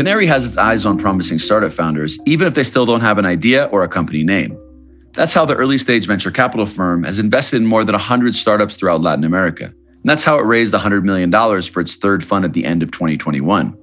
Canary has its eyes on promising startup founders, even if they still don't have an idea or a company name. That's how the early stage venture capital firm has invested in more than 100 startups throughout Latin America. And that's how it raised $100 million for its third fund at the end of 2021.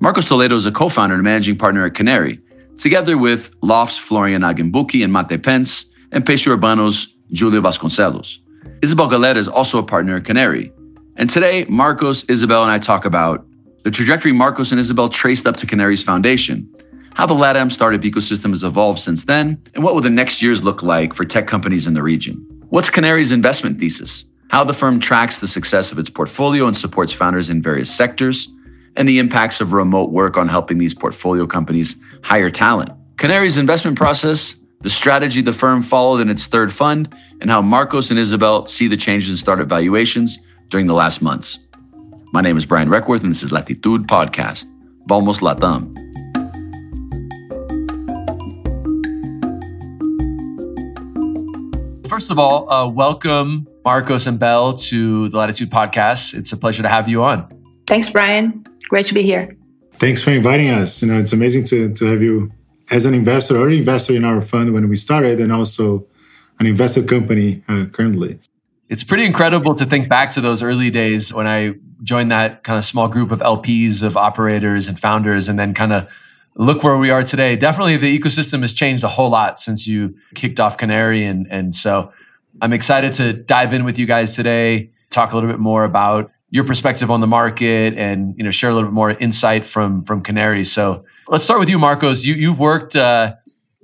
Marcos Toledo is a co founder and managing partner at Canary, together with Loft's Florian Hagenbuch and Mate Pencz, and Peixe Urbano's Julio Vasconcellos. Isabel Galera is also a partner at Canary. And today, Marcos, Isabel, and I talk about the trajectory Marcos and Isabel traced up to Canary's foundation, how the LATAM startup ecosystem has evolved since then, and what will the next years look like for tech companies in the region. What's Canary's investment thesis? How the firm tracks the success of its portfolio and supports founders in various sectors, and the impacts of remote work on helping these portfolio companies hire talent. Canary's investment process, the strategy the firm followed in its third fund, and how Marcos and Isabel see the changes in startup valuations during the last months. My name is Brian Requarth, and this is Latitud Podcast. Vamos Latam. First of all, uh, welcome Marcos and Belle to the Latitud Podcast. It's a pleasure to have you on. Thanks, Brian. Great to be here. Thanks for inviting us. You know, it's amazing to, to have you as an investor, early investor in our fund when we started, and also an invested company uh, currently. It's pretty incredible to think back to those early days when I joined that kind of small group of LPs, of operators and founders, and then kind of look where we are today. Definitely the ecosystem has changed a whole lot since you kicked off Canary. And, and so I'm excited to dive in with you guys today, talk a little bit more about your perspective on the market and, you know, share a little bit more insight from, from Canary. So let's start with you, Marcos. You, you've worked uh,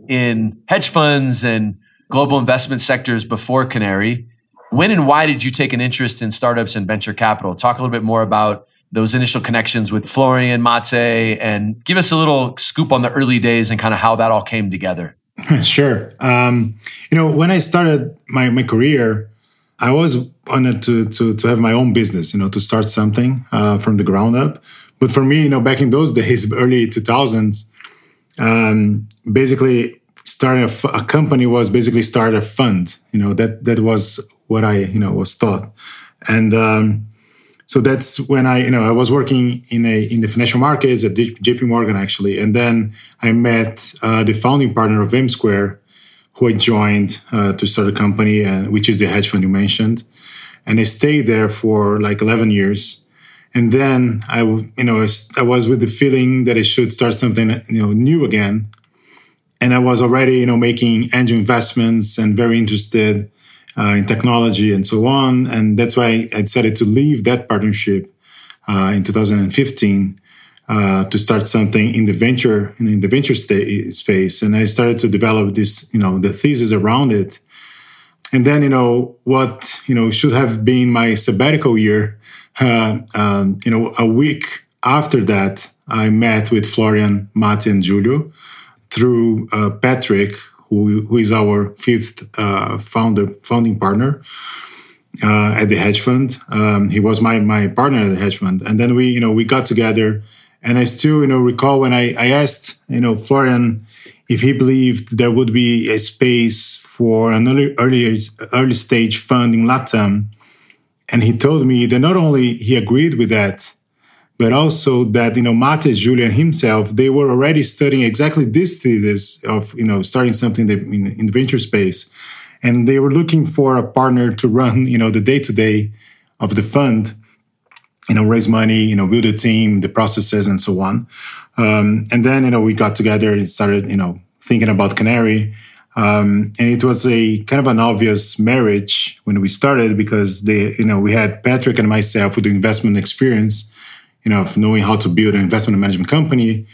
in hedge funds and global investment sectors before Canary. When and why did you take an interest in startups and venture capital? Talk a little bit more about those initial connections with Florian Mate and give us a little scoop on the early days and kind of how that all came together. Sure. Um, you know, when I started my, my career, I was wanted to, to, to have my own business, you know, to start something uh, from the ground up. But for me, you know, back in those days, early 2000s, um, basically starting a, f- a company was basically start a fund. You know, that that was what I, you know, was taught. And um, so that's when I, you know, I was working in a in the financial markets at JP Morgan actually, and then I met uh, the founding partner of M Square, who I joined uh, to start a company, and which is the hedge fund you mentioned, and I stayed there for like 11 years. And then I, you know, I was with the feeling that I should start something, you know, new again. And I was already, you know, making angel investments and very interested uh, in technology and so on. And that's why I decided to leave that partnership uh, in 2015 uh, to start something in the venture in the venture space. And I started to develop this, you know, the thesis around it. And then, you know, what you know should have been my sabbatical year. Uh, um, you know, a week after that, I met with Florian, Mate, and Julio through uh, Patrick, who, who is our fifth uh, founder, founding partner uh, at the hedge fund. Um, he was my my partner at the hedge fund, and then we you know we got together. And I still you know recall when I, I asked you know Florian if he believed there would be a space for an early early, early stage fund in Latam, and he told me that not only he agreed with that, but also that you know Mate Julian himself they were already studying exactly this thesis of you know starting something in, the venture space, and they were looking for a partner to run you know the day to day of the fund, you know raise money, you know build a team, the processes and so on, um, and then you know we got together and started you know thinking about Canary. Um, and it was a kind of an obvious marriage when we started because they, you know, we had Patrick and myself with the investment experience, you know, of knowing how to build an investment management company.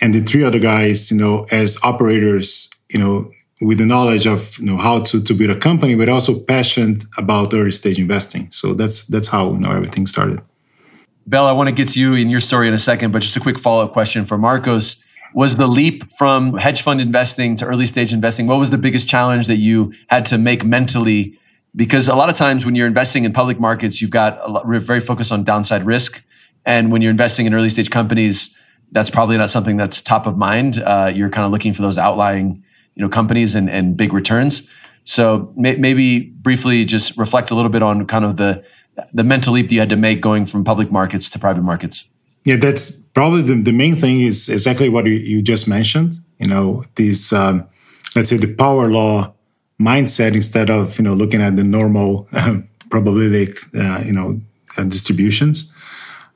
And the three other guys, you know, as operators, you know, with the knowledge of you know how to, to build a company, but also passionate about early stage investing. So that's that's how you know everything started. Bell, I want to get to you in your story in a second, but just a quick follow up question for Marcos. Was the leap from hedge fund investing to early stage investing? What was the biggest challenge that you had to make mentally? Because a lot of times when you're investing in public markets, you've got a lot, very focused on downside risk and when you're investing in early stage companies, that's probably not something that's top of mind. Uh, you're kind of looking for those outlying, you know, companies and, and big returns. So may, maybe briefly just reflect a little bit on kind of the the mental leap that you had to make going from public markets to private markets. Yeah, that's probably the, the main thing is exactly what you, you just mentioned. You know, this um, let's say the power law mindset instead of you know looking at the normal probabilistic uh, you know uh, distributions.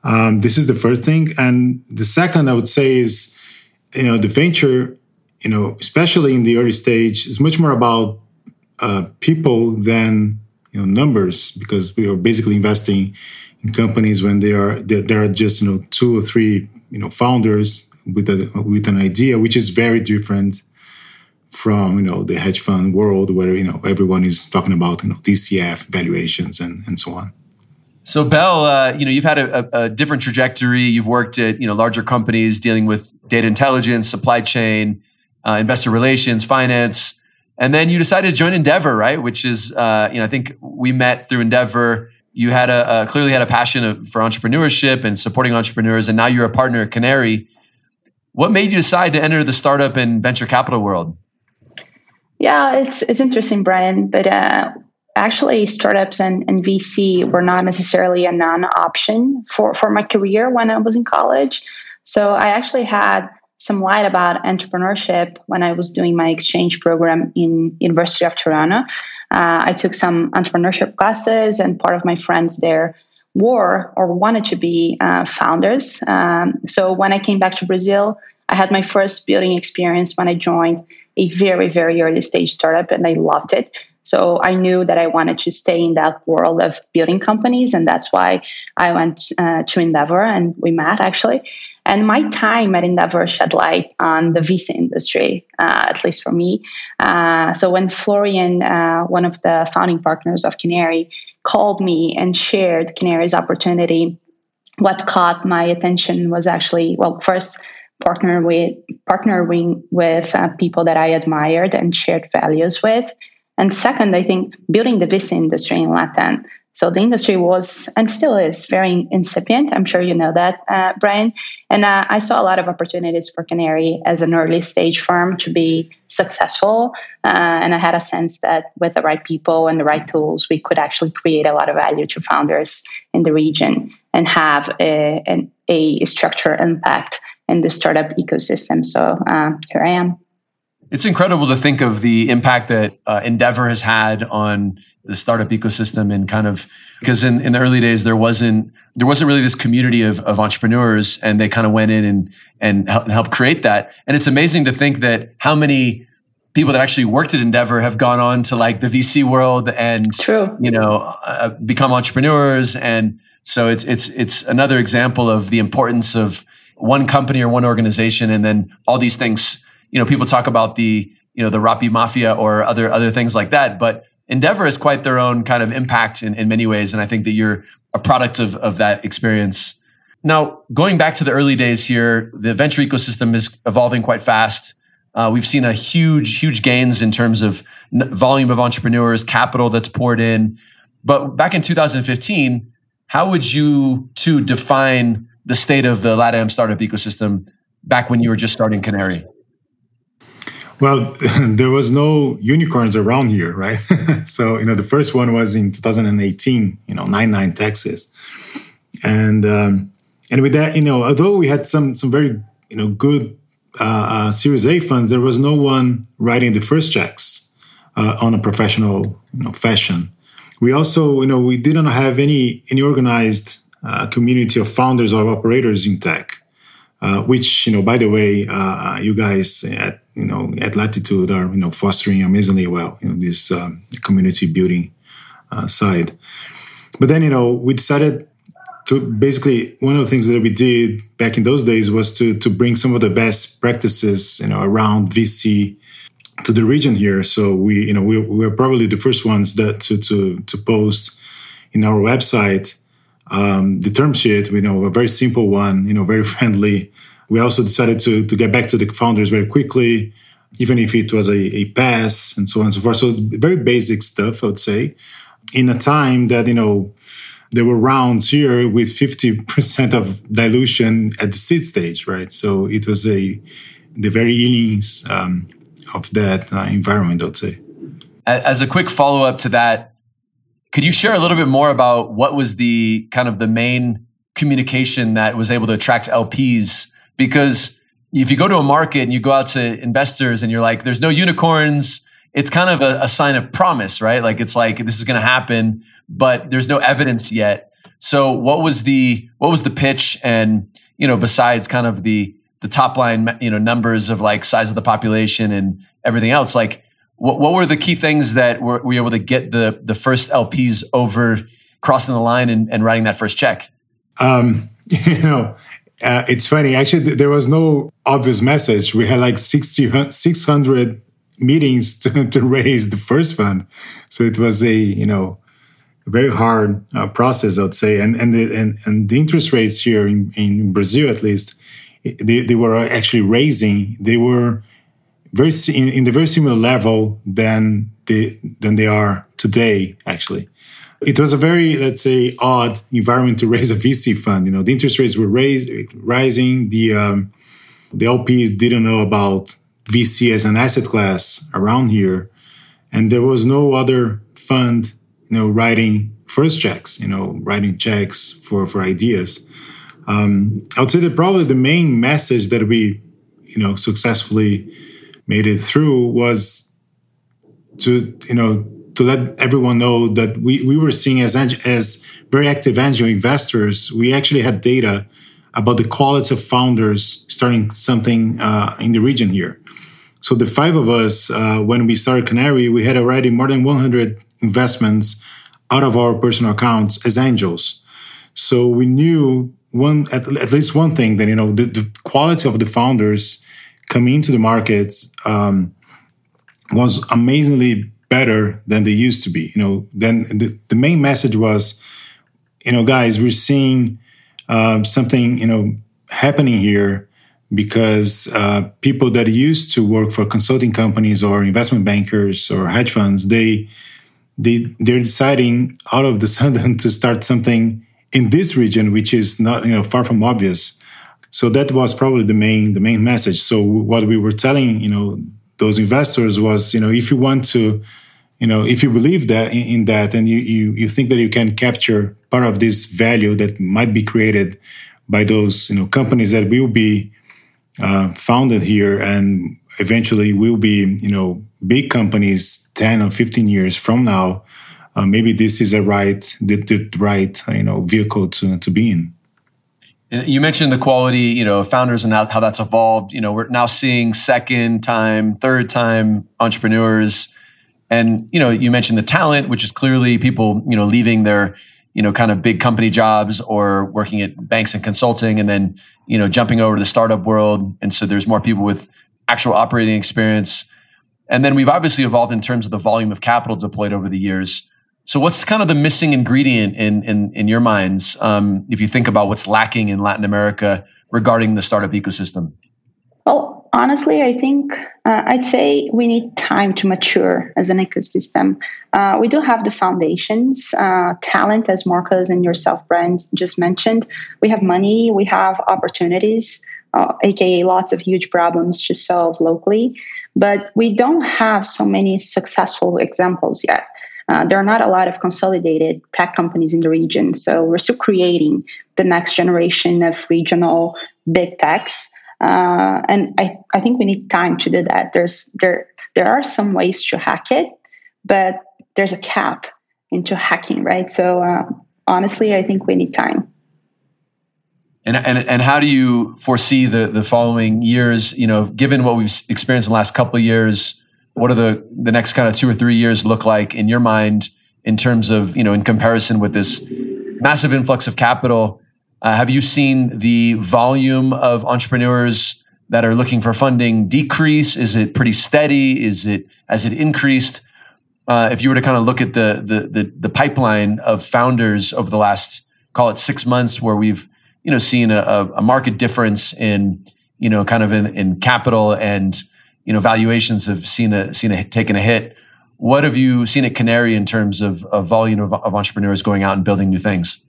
Um, this is the first thing, and the second I would say is you know the venture, you know, especially in the early stage, is much more about uh, people than you know numbers because we are basically investing in companies when they are there are just you know two or three you know founders with a with an idea which is very different from you know the hedge fund world where you know everyone is talking about you know DCF valuations and and so on. So Bell, uh, you know you've had a, a, different trajectory. You've worked at you know larger companies dealing with data intelligence, supply chain, uh, investor relations, finance, and then you decided to join Endeavor, right? Which is uh, you know I think we met through Endeavor you had a, a clearly had a passion for entrepreneurship and supporting entrepreneurs, and now you're a partner at Canary. What made you decide to enter the startup and venture capital world? Yeah, it's it's interesting, Brian. But uh, actually, startups and, and VC were not necessarily a non-option for for my career when I was in college. So I actually had some light about entrepreneurship when I was doing my exchange program in University of Toronto. Uh, I took some entrepreneurship classes, and part of my friends there were or wanted to be uh, founders. Um, so when I came back to Brazil, I had my first building experience when I joined a very, very early stage startup, and I loved it. So I knew that I wanted to stay in that world of building companies, and that's why I went uh, to Endeavor, and we met actually. And my time at Endeavor shed light on the VC industry, uh, at least for me. Uh, so when Florian, uh, one of the founding partners of Canary, called me and shared Canary's opportunity, what caught my attention was actually, well, first, partner with partnering with uh, people that I admired and shared values with. And second, I think building the VC industry in Latin so the industry was and still is very incipient. I'm sure you know that, uh, Brian. And uh, I saw a lot of opportunities for Canary as an early stage firm to be successful. Uh, and I had a sense that with the right people and the right tools, we could actually create a lot of value to founders in the region and have a, an, a structural impact in the startup ecosystem. So uh, here I am. It's incredible to think of the impact that uh, Endeavor has had on the startup ecosystem and kind of because in, in the early days there wasn't there wasn't really this community of, of entrepreneurs and they kind of went in and and helped, and helped create that and it's amazing to think that how many people that actually worked at Endeavor have gone on to like the VC world and True. you know uh, become entrepreneurs and so it's it's it's another example of the importance of one company or one organization and then all these things you know people talk about the you know the Rappi mafia or other other things like that but Endeavor is quite their own kind of impact in, in many ways. And I think that you're a product of, of that experience. Now, going back to the early days here, the venture ecosystem is evolving quite fast. Uh, we've seen a huge, huge gains in terms of n- volume of entrepreneurs, capital that's poured in. But back in 2015, how would you to define the state of the LATAM startup ecosystem back when you were just starting Canary? Well, there was no unicorns around here, right? so, you know, the first one was in 2018, you know, 99 Taxis. And, um, and with that, you know, although we had some, some very, you know, good uh, uh, Series A funds, there was no one writing the first checks uh, on a professional, you know, fashion. We also, you know, we didn't have any, any organized uh, community of founders or operators in tech. Uh, which you know, by the way, uh, you guys at you know at Latitud are you know fostering amazingly well. You know this um, community building uh, side. But then you know we decided to basically one of the things that we did back in those days was to to bring some of the best practices you know around VC to the region here. So we you know we, we were probably the first ones that to to to post in our website um, the term sheet, you know, a very simple one, you know, very friendly. We also decided to to get back to the founders very quickly, even if it was a, a pass and so on and so forth. So very basic stuff, I would say, in a time that you know there were rounds here with 50% of dilution at the seed stage, right? So it was a the very innings um, of that uh, environment, I would say. As a quick follow up to that, could you share a little bit more about what was the kind of the main communication that was able to attract LPs because if you go to a market and you go out to investors and you're like, there's no unicorns, it's kind of a, a sign of promise, right? Like it's like this is going to happen, but there's no evidence yet. So what was the what was the pitch? And you know, besides kind of the the top line, you know, numbers of like size of the population and everything else, like what, what were the key things that were, were able to get the the first LPs over crossing the line and, and writing that first check? Um, you know, uh, it's funny. Actually, there was no obvious message. We had like 60, 600 meetings to, to raise the first fund. So it was a, you know, very hard uh, process, I would say. And, and, the, and, and the interest rates here in, in Brazil, at least, they, they were actually raising. They were very in, in the very similar level than they, than they are today, actually it was a very let's say odd environment to raise a VC fund. You know, the interest rates were raised, rising. The um, the LPs didn't know about VC as an asset class around here, and there was no other fund, you know, writing first checks. You know, writing checks for for ideas. Um, I would say that probably the main message that we, you know, successfully made it through was to you know to let everyone know that we, we were seeing as, as very active angel investors, we actually had data about the quality of founders starting something uh, in the region here. So the five of us, uh, when we started Canary, we had already more than 100 investments out of our personal accounts as angels. So we knew one at, at least one thing that you know the, the, quality of the founders coming into the markets um, was amazingly better than they used to be. You know, then the, the main message was, you know, guys, we're seeing uh, something, you know, happening here because uh, people that used to work for consulting companies or investment bankers or hedge funds, they they they're deciding out of the sudden to start something in this region, which is not you know far from obvious. So that was probably the main the main message. So what we were telling you know those investors was, you know, if you want to, you know, if you believe that in, in that and you, you, you think that you can capture part of this value that might be created by those, you know, companies that will be uh, founded here and eventually will be, you know, big companies 10 or 15 years from now, uh, maybe this is a right, the, the right, you know, vehicle to, to be in. You mentioned the quality, you know, founders and how, that's evolved. You know, we're now seeing second time, third time entrepreneurs. And, you know, you mentioned the talent, which is clearly people, you know, leaving their, you know, kind of big company jobs or working at banks and consulting and then, you know, jumping over to the startup world. And so there's more people with actual operating experience. And then we've obviously evolved in terms of the volume of capital deployed over the years. So, what's kind of the missing ingredient in in, in your minds um, if you think about what's lacking in Latin America regarding the startup ecosystem? Well, honestly, I think uh, I'd say we need time to mature as an ecosystem. Uh, we do have the foundations, uh, talent, as Marcos and yourself, Brian, just mentioned. We have money, we have opportunities, aka uh, lots of huge problems to solve locally, but we don't have so many successful examples yet. Uh, there are not a lot of consolidated tech companies in the region. So we're still creating the next generation of regional big techs. Uh, and I, I think we need time to do that. There's there there are some ways to hack it, but there's a cap into hacking, right? So uh, honestly, I think we need time. And, and and how do you foresee the the following years? You know, given what we've experienced in the last couple of years, what are the the next kind of two or three years look like in your mind in terms of you know in comparison with this massive influx of capital? Uh, have you seen the volume of entrepreneurs that are looking for funding decrease? Is it pretty steady? Is it has it increased? Uh, if you were to kind of look at the, the the the pipeline of founders over the last call it six months where we've you know seen a, a market difference in you know kind of in, in capital and you know valuations have seen a seen a taken a hit. What have you seen at Canary in terms of, of volume of, of entrepreneurs going out and building new things?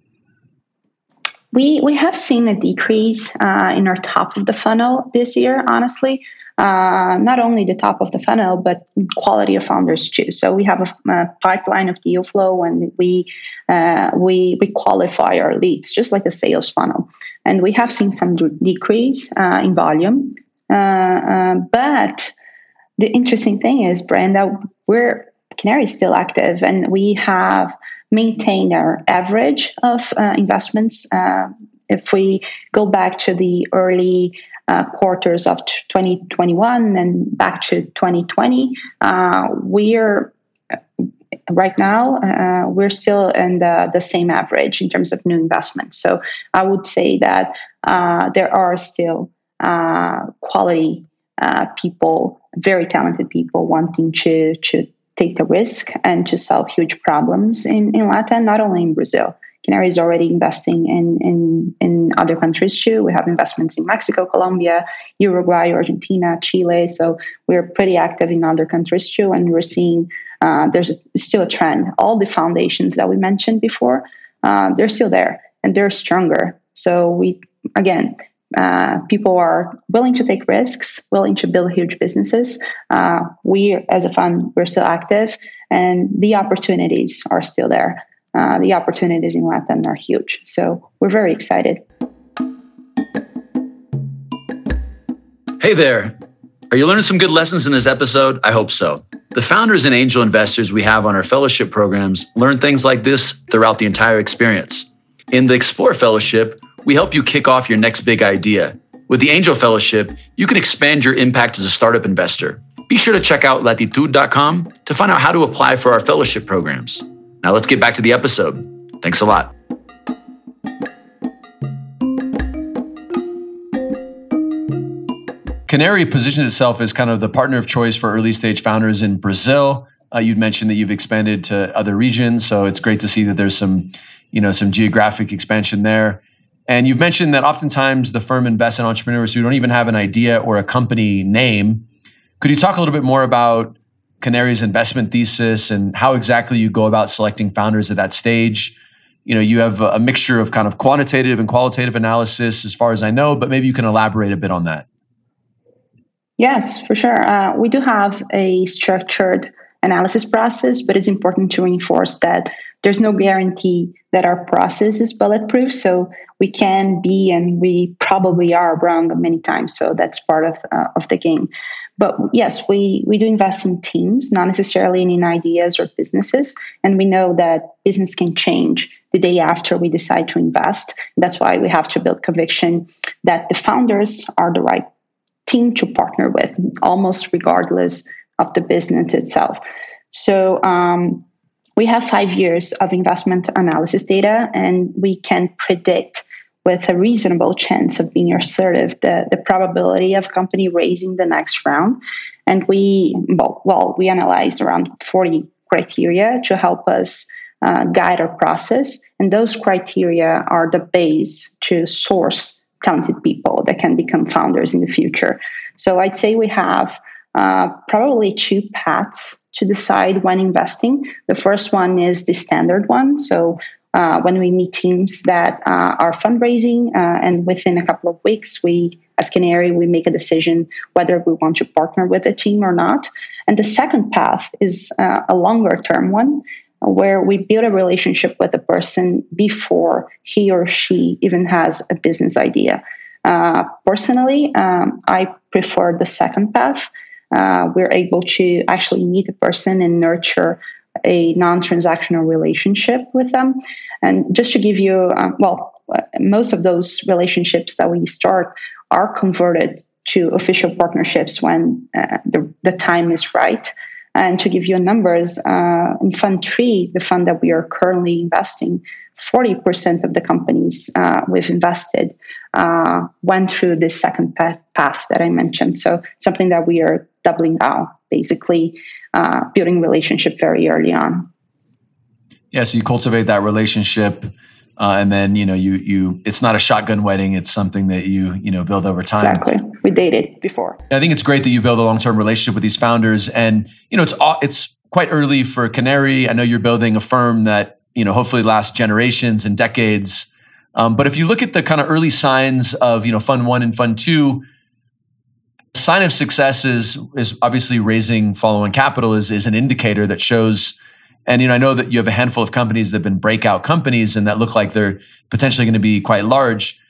We we have seen a decrease uh, in our top of the funnel this year, honestly. uh, not only the top of the funnel, but quality of founders too. So we have a, a pipeline of deal flow, and we uh, we we qualify our leads just like a sales funnel. And we have seen some decrease uh, in volume, but the interesting thing is, that we're Canary is still active, and we have maintained our average of uh, investments. if we go back to the early uh, quarters of 2021 and back to 2020, uh, we're right now uh, we're still in the, the same average in terms of new investments. So I would say that uh, there are still uh, quality uh, people, very talented people wanting to to take the risk and to solve huge problems in, in Latin, not only in Brazil. Canary is already investing in, in, in other countries too. We have investments in Mexico, Colombia, Uruguay, Argentina, Chile. So we're pretty active in other countries too. And we're seeing uh, there's a, still a trend. All the foundations that we mentioned before, uh, they're still there and they're stronger. So we, again, uh, people are willing to take risks, willing to build huge businesses. Uh, we, as a fund, we're still active, and the opportunities are still there. Uh, the opportunities in Latin are huge. So we're very excited. Hey there. Are you learning some good lessons in this episode? I hope so. The founders and angel investors we have on our fellowship programs learn things like this throughout the entire experience. In the Explore Fellowship, we help you kick off your next big idea. With the Angel Fellowship, you can expand your impact as a startup investor. Be sure to check out latitud.com to find out how to apply for our fellowship programs. Now let's get back to the episode. Thanks a lot. Canary positions itself as kind of the partner of choice for early stage founders in Brazil. Uh, you'd mentioned that you've expanded to other regions, so it's great to see that there's some, you know, some geographic expansion there. And you've mentioned that oftentimes the firm invests in entrepreneurs who don't even have an idea or a company name. Could you talk a little bit more about Canary's investment thesis and how exactly you go about selecting founders at that stage. You know, you have a mixture of kind of quantitative and qualitative analysis, as far as I know, but maybe you can elaborate a bit on that. Yes, for sure. Uh, we do have a structured analysis process, but it's important to reinforce that there's no guarantee that our process is bulletproof. So we can be and we probably are wrong many times. So that's part of, uh, of the game. But yes, we, we do invest in teams, not necessarily in ideas or businesses. And we know that business can change the day after we decide to invest. That's why we have to build conviction that the founders are the right team to partner with, almost regardless of the business itself. So um, we have five years of investment analysis data, and we can predict with a reasonable chance of being assertive the, the probability of company raising the next round. And we, well, we analyzed around 40 criteria to help us uh, guide our process. And those criteria are the base to source talented people that can become founders in the future. So I'd say we have uh, probably two paths to decide when investing. The first one is the standard one. So uh, when we meet teams that uh, are fundraising, uh, and within a couple of weeks, we, as Canary, we make a decision whether we want to partner with a team or not. And the second path is uh, a longer term one, where we build a relationship with a person before he or she even has a business idea. Uh, personally, um, I prefer the second path. Uh, we're able to actually meet a person and nurture a non-transactional relationship with them. And just to give you, uh, well, uh, most of those relationships that we start are converted to official partnerships when uh, the, the time is right. And to give you numbers, uh, in Fund 3, the fund that we are currently investing, 40% of the companies uh, we've invested uh, went through this second path, path, that I mentioned. So something that we are doubling down, basically uh, building relationship very early on. Yeah, so you cultivate that relationship, uh, and then you know you you it's not a shotgun wedding; it's something that you you know build over time. Exactly, we dated before. I think it's great that you build a long term relationship with these founders, and you know it's it's quite early for Canary. I know you're building a firm that you know hopefully lasts generations and decades. Um, but if you look at the kind of early signs of you know Fund One and Fund Two sign of success is is obviously raising follow-on capital is is an indicator that shows. And you know, I know that you have a handful of companies that have been breakout companies and that look like they're potentially going to be quite large.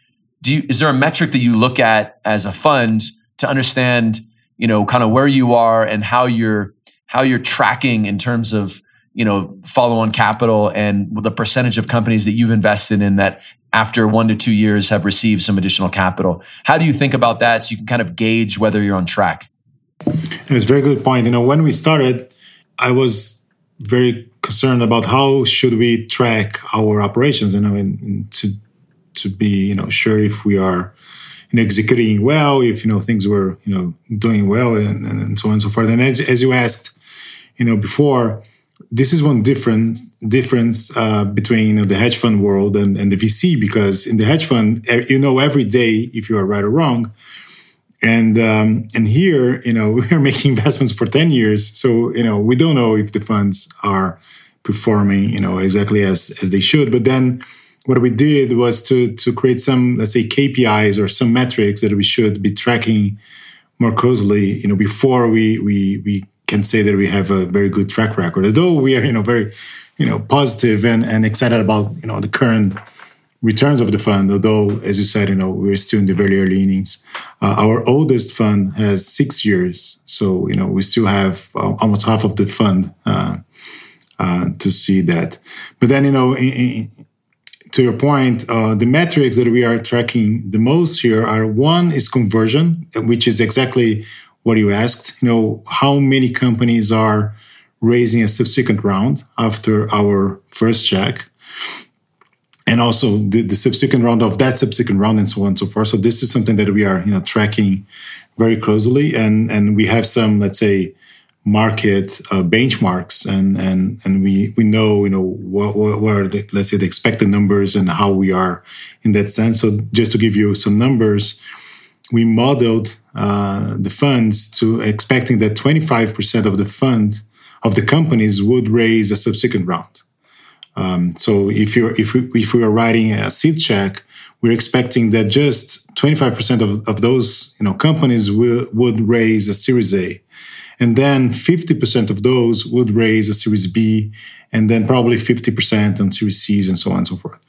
Do you, is there a metric that you look at as a fund to understand, you know, kind of where you are and how you're how you're tracking in terms of you know follow-on capital and the percentage of companies that you've invested in that after one to two years have received some additional capital. How do you think about that so you can kind of gauge whether you're on track? It's a very good point. You know, when we started, I was very concerned about how should we track our operations, you know, and, to to be you know sure if we are you know, executing well, if you know things were you know doing well, and, and so on and so forth. And as, as you asked, you know, before this is one difference difference uh, between you know, the hedge fund world and, and the VC because in the hedge fund you know every day if you are right or wrong, and um, and here you know we're making investments for ten years, so you know we don't know if the funds are performing you know exactly as as they should. But then what we did was to to create some let's say KPIs or some metrics that we should be tracking more closely you know before we we we can say that we have a very good track record. Although we are, you know, very, you know, positive and, and excited about, you know, the current returns of the fund. Although, as you said, you know, we're still in the very early innings. Uh, our oldest fund has six years, so you know, we still have uh, almost half of the fund uh, uh to see that. But then, you know, in, in, to your point, uh, the metrics that we are tracking the most here are one is conversion, which is exactly what you asked. You know, how many companies are raising a subsequent round after our first check? And also the, the subsequent round of that subsequent round and so on and so forth. So this is something that we are, you know, tracking very closely. And and we have some, let's say, market uh, benchmarks and and and we we know you know what, what are the let's say the expected numbers and how we are in that sense so just to give you some numbers we modeled uh, the funds to expecting that 25% of the fund of the companies would raise a subsequent round. Um, so if you're if we, if we are writing a seed check, we're expecting that just 25% of, of those you know companies will, would raise a Series A, and then 50% of those would raise a Series B, and then probably 50% on Series C's and so on and so forth.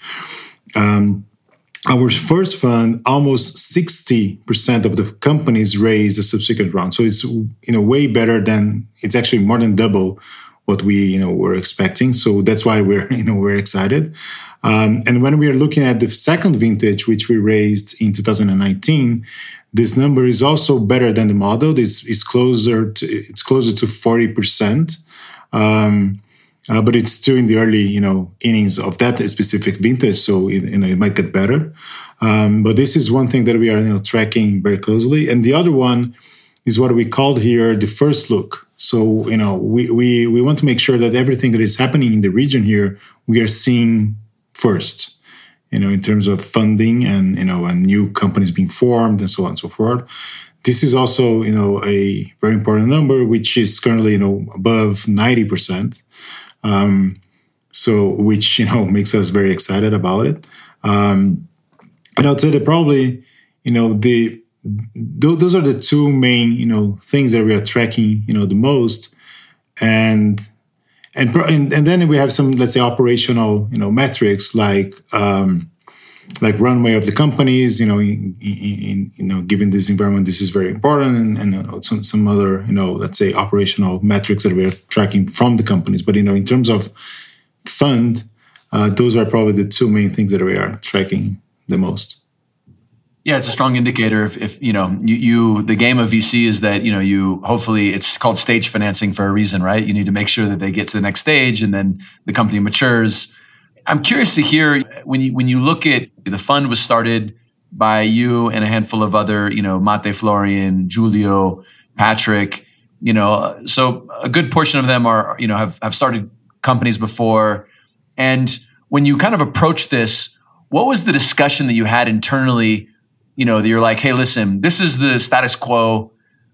Um, our first fund, almost 60% of the companies raised a subsequent round. So it's you know way better than it's actually more than double what we you know were expecting. So that's why we're you know we're excited. Um, and when we are looking at the second vintage, which we raised in 2019, this number is also better than the model. It's, it's closer to it's closer to 40 percent. Um, uh, but it's still in the early, you know, innings of that specific vintage, so it, you know it might get better. Um, but this is one thing that we are you know, tracking very closely, and the other one is what we called here the first look. So you know, we we we want to make sure that everything that is happening in the region here we are seeing first. You know, in terms of funding and you know, and new companies being formed and so on and so forth. This is also you know a very important number, which is currently you know above ninety percent. Um, so, which you know makes us very excited about it. Um, and I'd say that probably, you know, the th- those are the two main you know things that we are tracking, you know, the most, and and and, and then we have some let's say operational you know metrics like. Um, like runway of the companies, you know, in, in, you know, given this environment, this is very important, and, and uh, some some other, you know, let's say operational metrics that we're tracking from the companies. But you know, in terms of fund, uh, those are probably the two main things that we are tracking the most. Yeah, it's a strong indicator. If, if you know, you, you the game of VC is that you know you hopefully it's called stage financing for a reason, right? You need to make sure that they get to the next stage, and then the company matures I'm curious to hear when you when you look at the fund was started by you and a handful of other, you know, Mate Florian, Julio, Patrick, you know, so a good portion of them are, you know, have have started companies before. And when you kind of approach this, what was the discussion that you had internally? You know, that you're like, hey, listen, this is the status quo.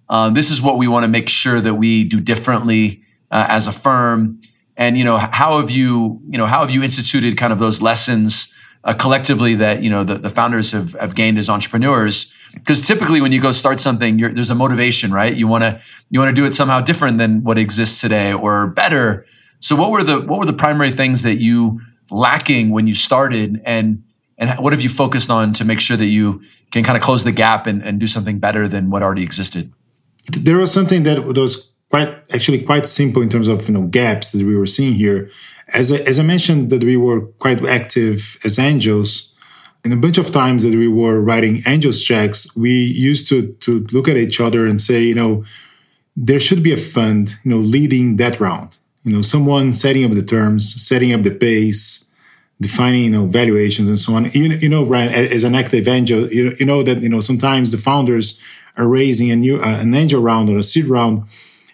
Uh, this is what we want to make sure that we do differently uh, as a firm and you know how have you you know how have you instituted kind of those lessons uh, collectively that you know the, the founders have, have gained as entrepreneurs? Because typically when you go start something there's a motivation right? You want to you want to do it somehow different than what exists today or better. So what were the what were the primary things that you lacking when you started? And and what have you focused on to make sure that you can kind of close the gap and, and do something better than what already existed? There was something that was quite actually quite simple in terms of you know gaps that we were seeing here. As I, as I mentioned that we were quite active as angels and a bunch of times that we were writing angels checks we used to to look at each other and say you know there should be a fund you know leading that round. You know someone setting up the terms setting up the pace defining you know valuations and so on. You, you know brian as an active angel you, you know that you know sometimes the founders are raising a new uh, an angel round or a seed round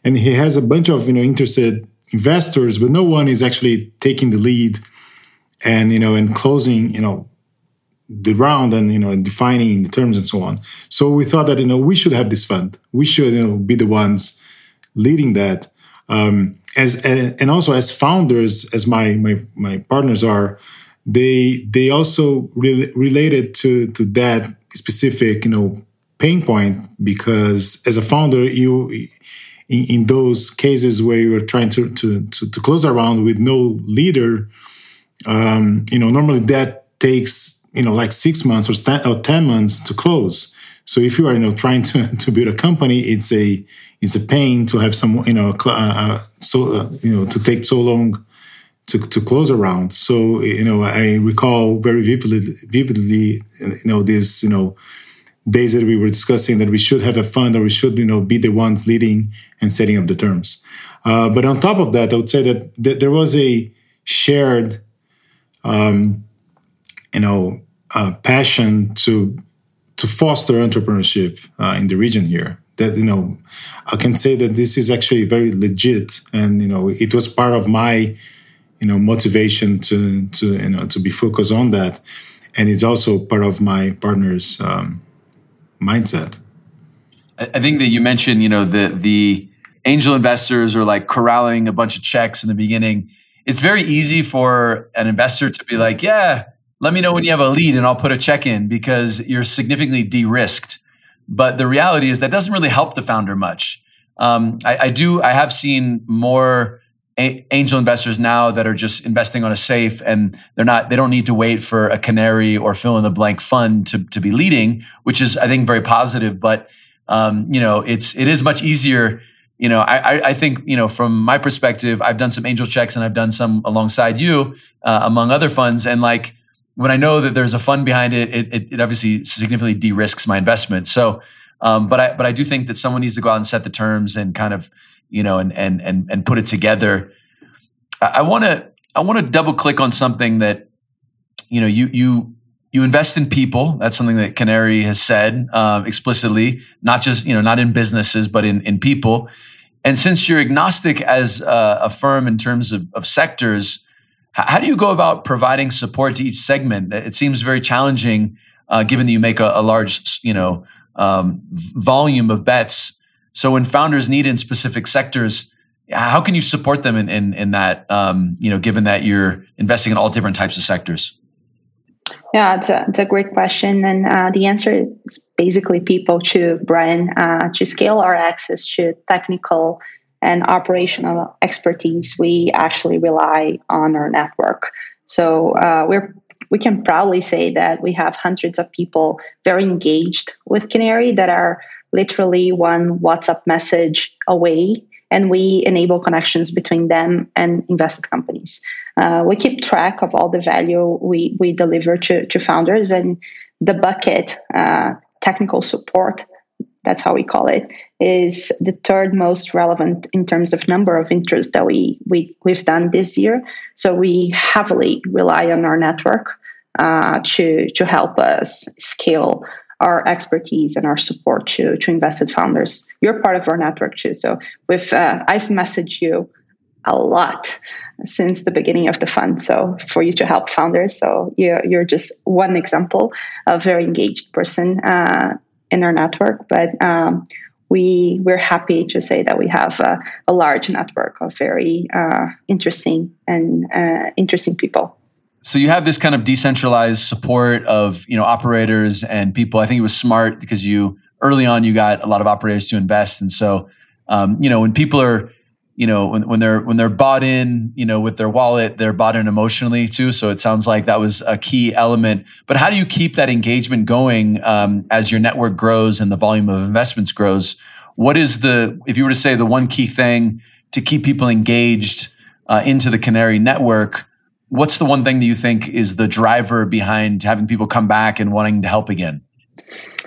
and he has a bunch of you know interested investors, but no one is actually taking the lead and you know and closing you know the round and you know and defining the terms and so on. So we thought that you know we should have this fund. We should you know be the ones leading that. Um, as and also as founders, as my my my partners are, they they also re- related to to that specific you know pain point because as a founder you in, in those cases where you are trying to, to, to, to close a round with no leader, um, you know, normally that takes, you know, like six months or, or 10 months to close. So if you are, you know, trying to, to build a company, it's a, it's a pain to have some, you know, uh, uh, so, uh, you know, to take so long to, to close around. So, you know, I recall very vividly, vividly, you know, this, you know, days that we were discussing that we should have a fund or we should, you know, be the ones leading and setting up the terms. Uh, but on top of that, I would say that th- there was a shared, um, you know, uh, passion to to foster entrepreneurship uh, in the region here. That you know, I can say that this is actually very legit, and you know, it was part of my, you know, motivation to to you know to be focused on that, and it's also part of my partner's. Um, mindset. I think that you mentioned, you know, the the angel investors are like corralling a bunch of checks in the beginning. It's very easy for an investor to be like, "Yeah, let me know when you have a lead, and I'll put a check in," because you're significantly de-risked. But the reality is that doesn't really help the founder much. Um, I, I do. I have seen more angel investors now that are just investing on a safe and they're not they don't need to wait for a canary or fill in the blank fund to, to be leading which is i think very positive. But um, you know it's it is much easier you know I, I think you know from my perspective i've done some angel checks and i've done some alongside you uh, among other funds. And like when i know that there's a fund behind it it, it, obviously significantly de-risks my investment. So um, but i but i do think that someone needs to go out and set the terms and kind of you know, and and and and put it together. I want to I want to double click on something that you know you you you invest in people. That's something that Canary has said uh, explicitly, not just you know not in businesses but in in people. And since you're agnostic as a, a firm in terms of, of sectors, how do you go about providing support to each segment? It seems very challenging, uh, given that you make a, a large, you know, um, volume of bets so when founders need in specific sectors, how can you support them in in, in that? Um, you know, given that you're investing in all different types of sectors. Yeah, it's a, it's a great question. And uh, the answer is basically people to Brian uh, to scale our access to technical and operational expertise. We actually rely on our network. So uh, we're we can proudly say that we have hundreds of people very engaged with Canary that are literally one WhatsApp message away, and we enable connections between them and invested companies. Uh, we keep track of all the value we, we deliver to, to founders, and the bucket, uh, technical support, that's how we call it, is the third most relevant in terms of number of interests that we, we, we've done this year. So we heavily rely on our network uh, to, to help us scale our expertise and our support to, to invested founders. You're part of our network too. So with uh, I've messaged you a lot since the beginning of the fund. So for you to help founders. So you're, you're just one example, a very engaged person uh, in our network. But um, we we're happy to say that we have a, a large network of very uh, interesting and uh, interesting people. So you have this kind of decentralized support of you know operators and people. I think it was smart because you early on you got a lot of operators to invest, and so um, you know when people are you know when, when they're when they're bought in you know with their wallet they're bought in emotionally too. So it sounds like that was a key element. But how do you keep that engagement going um, as your network grows and the volume of investments grows? What is the if you were to say the one key thing to keep people engaged uh, into the canary network what's the one thing that you think is the driver behind having people come back and wanting to help again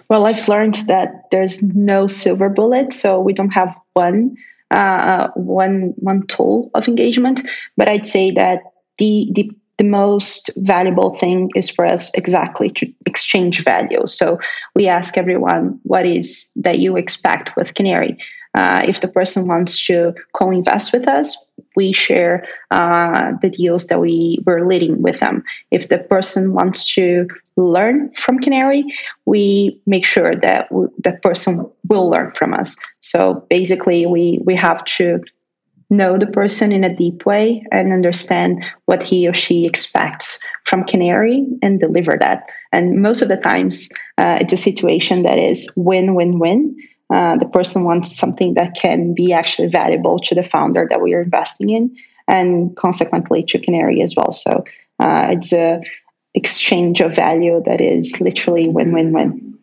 well i've learned that there's no silver bullet so we don't have one uh, one one tool of engagement. But I'd say that the the the most valuable thing is for us exactly to exchange value. So we ask everyone what is that you expect with Canary. Uh, if the person wants to co-invest with us, we share uh, the deals that we were leading with them. If the person wants to learn from Canary, we make sure that w- that person will learn from us. So basically, we we have to know the person in a deep way and understand what he or she expects from Canary and deliver that. And most of the times, uh, it's a situation that is win win win uh, the person wants something that can be actually valuable to the founder that we are investing in and consequently to canary as well. So uh, it's a exchange of value that is literally win-win-win.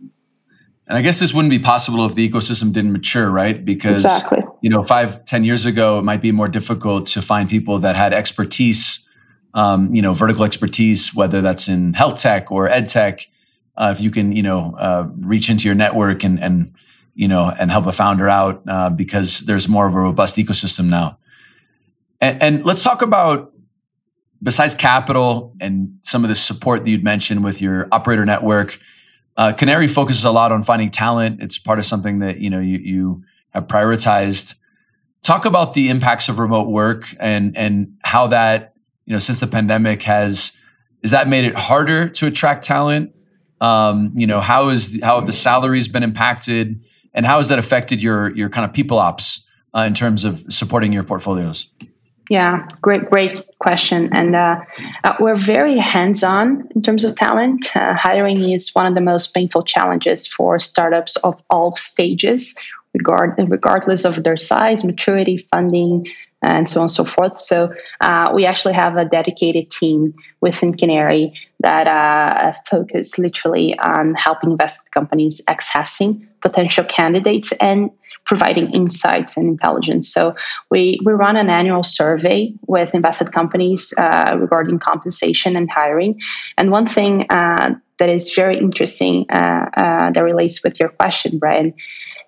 And i guess this wouldn't be possible if the ecosystem didn't mature right? Because exactly. you know five ten years ago it might be more difficult to find people that had expertise um, you know vertical expertise whether that's in health tech or ed tech uh, if you can you know uh, reach into your network and and you know, and help a founder out uh, because there's more of a robust ecosystem now. And, and, let's talk about besides capital and some of the support that you'd mentioned with your operator network. Uh, Canary focuses a lot on finding talent. It's part of something that you know you, you have prioritized. Talk about the impacts of remote work and and how that you know since the pandemic has is that made it harder to attract talent. Um, you know how is how have the salaries been impacted? And how has that affected your your kind of people ops uh, in terms of supporting your portfolios? Yeah, great, great question. And uh, uh, we're very hands on in terms of talent. Uh, hiring is one of the most painful challenges for startups of all stages, regard, regardless of their size, maturity, funding, and so on and so forth. So uh, we actually have a dedicated team within Canary that uh, focus literally on helping investment companies accessing potential candidates and providing insights and intelligence. So we, we run an annual survey with invested companies uh, regarding compensation and hiring. And one thing uh, that is very interesting uh, uh, that relates with your question, Brian,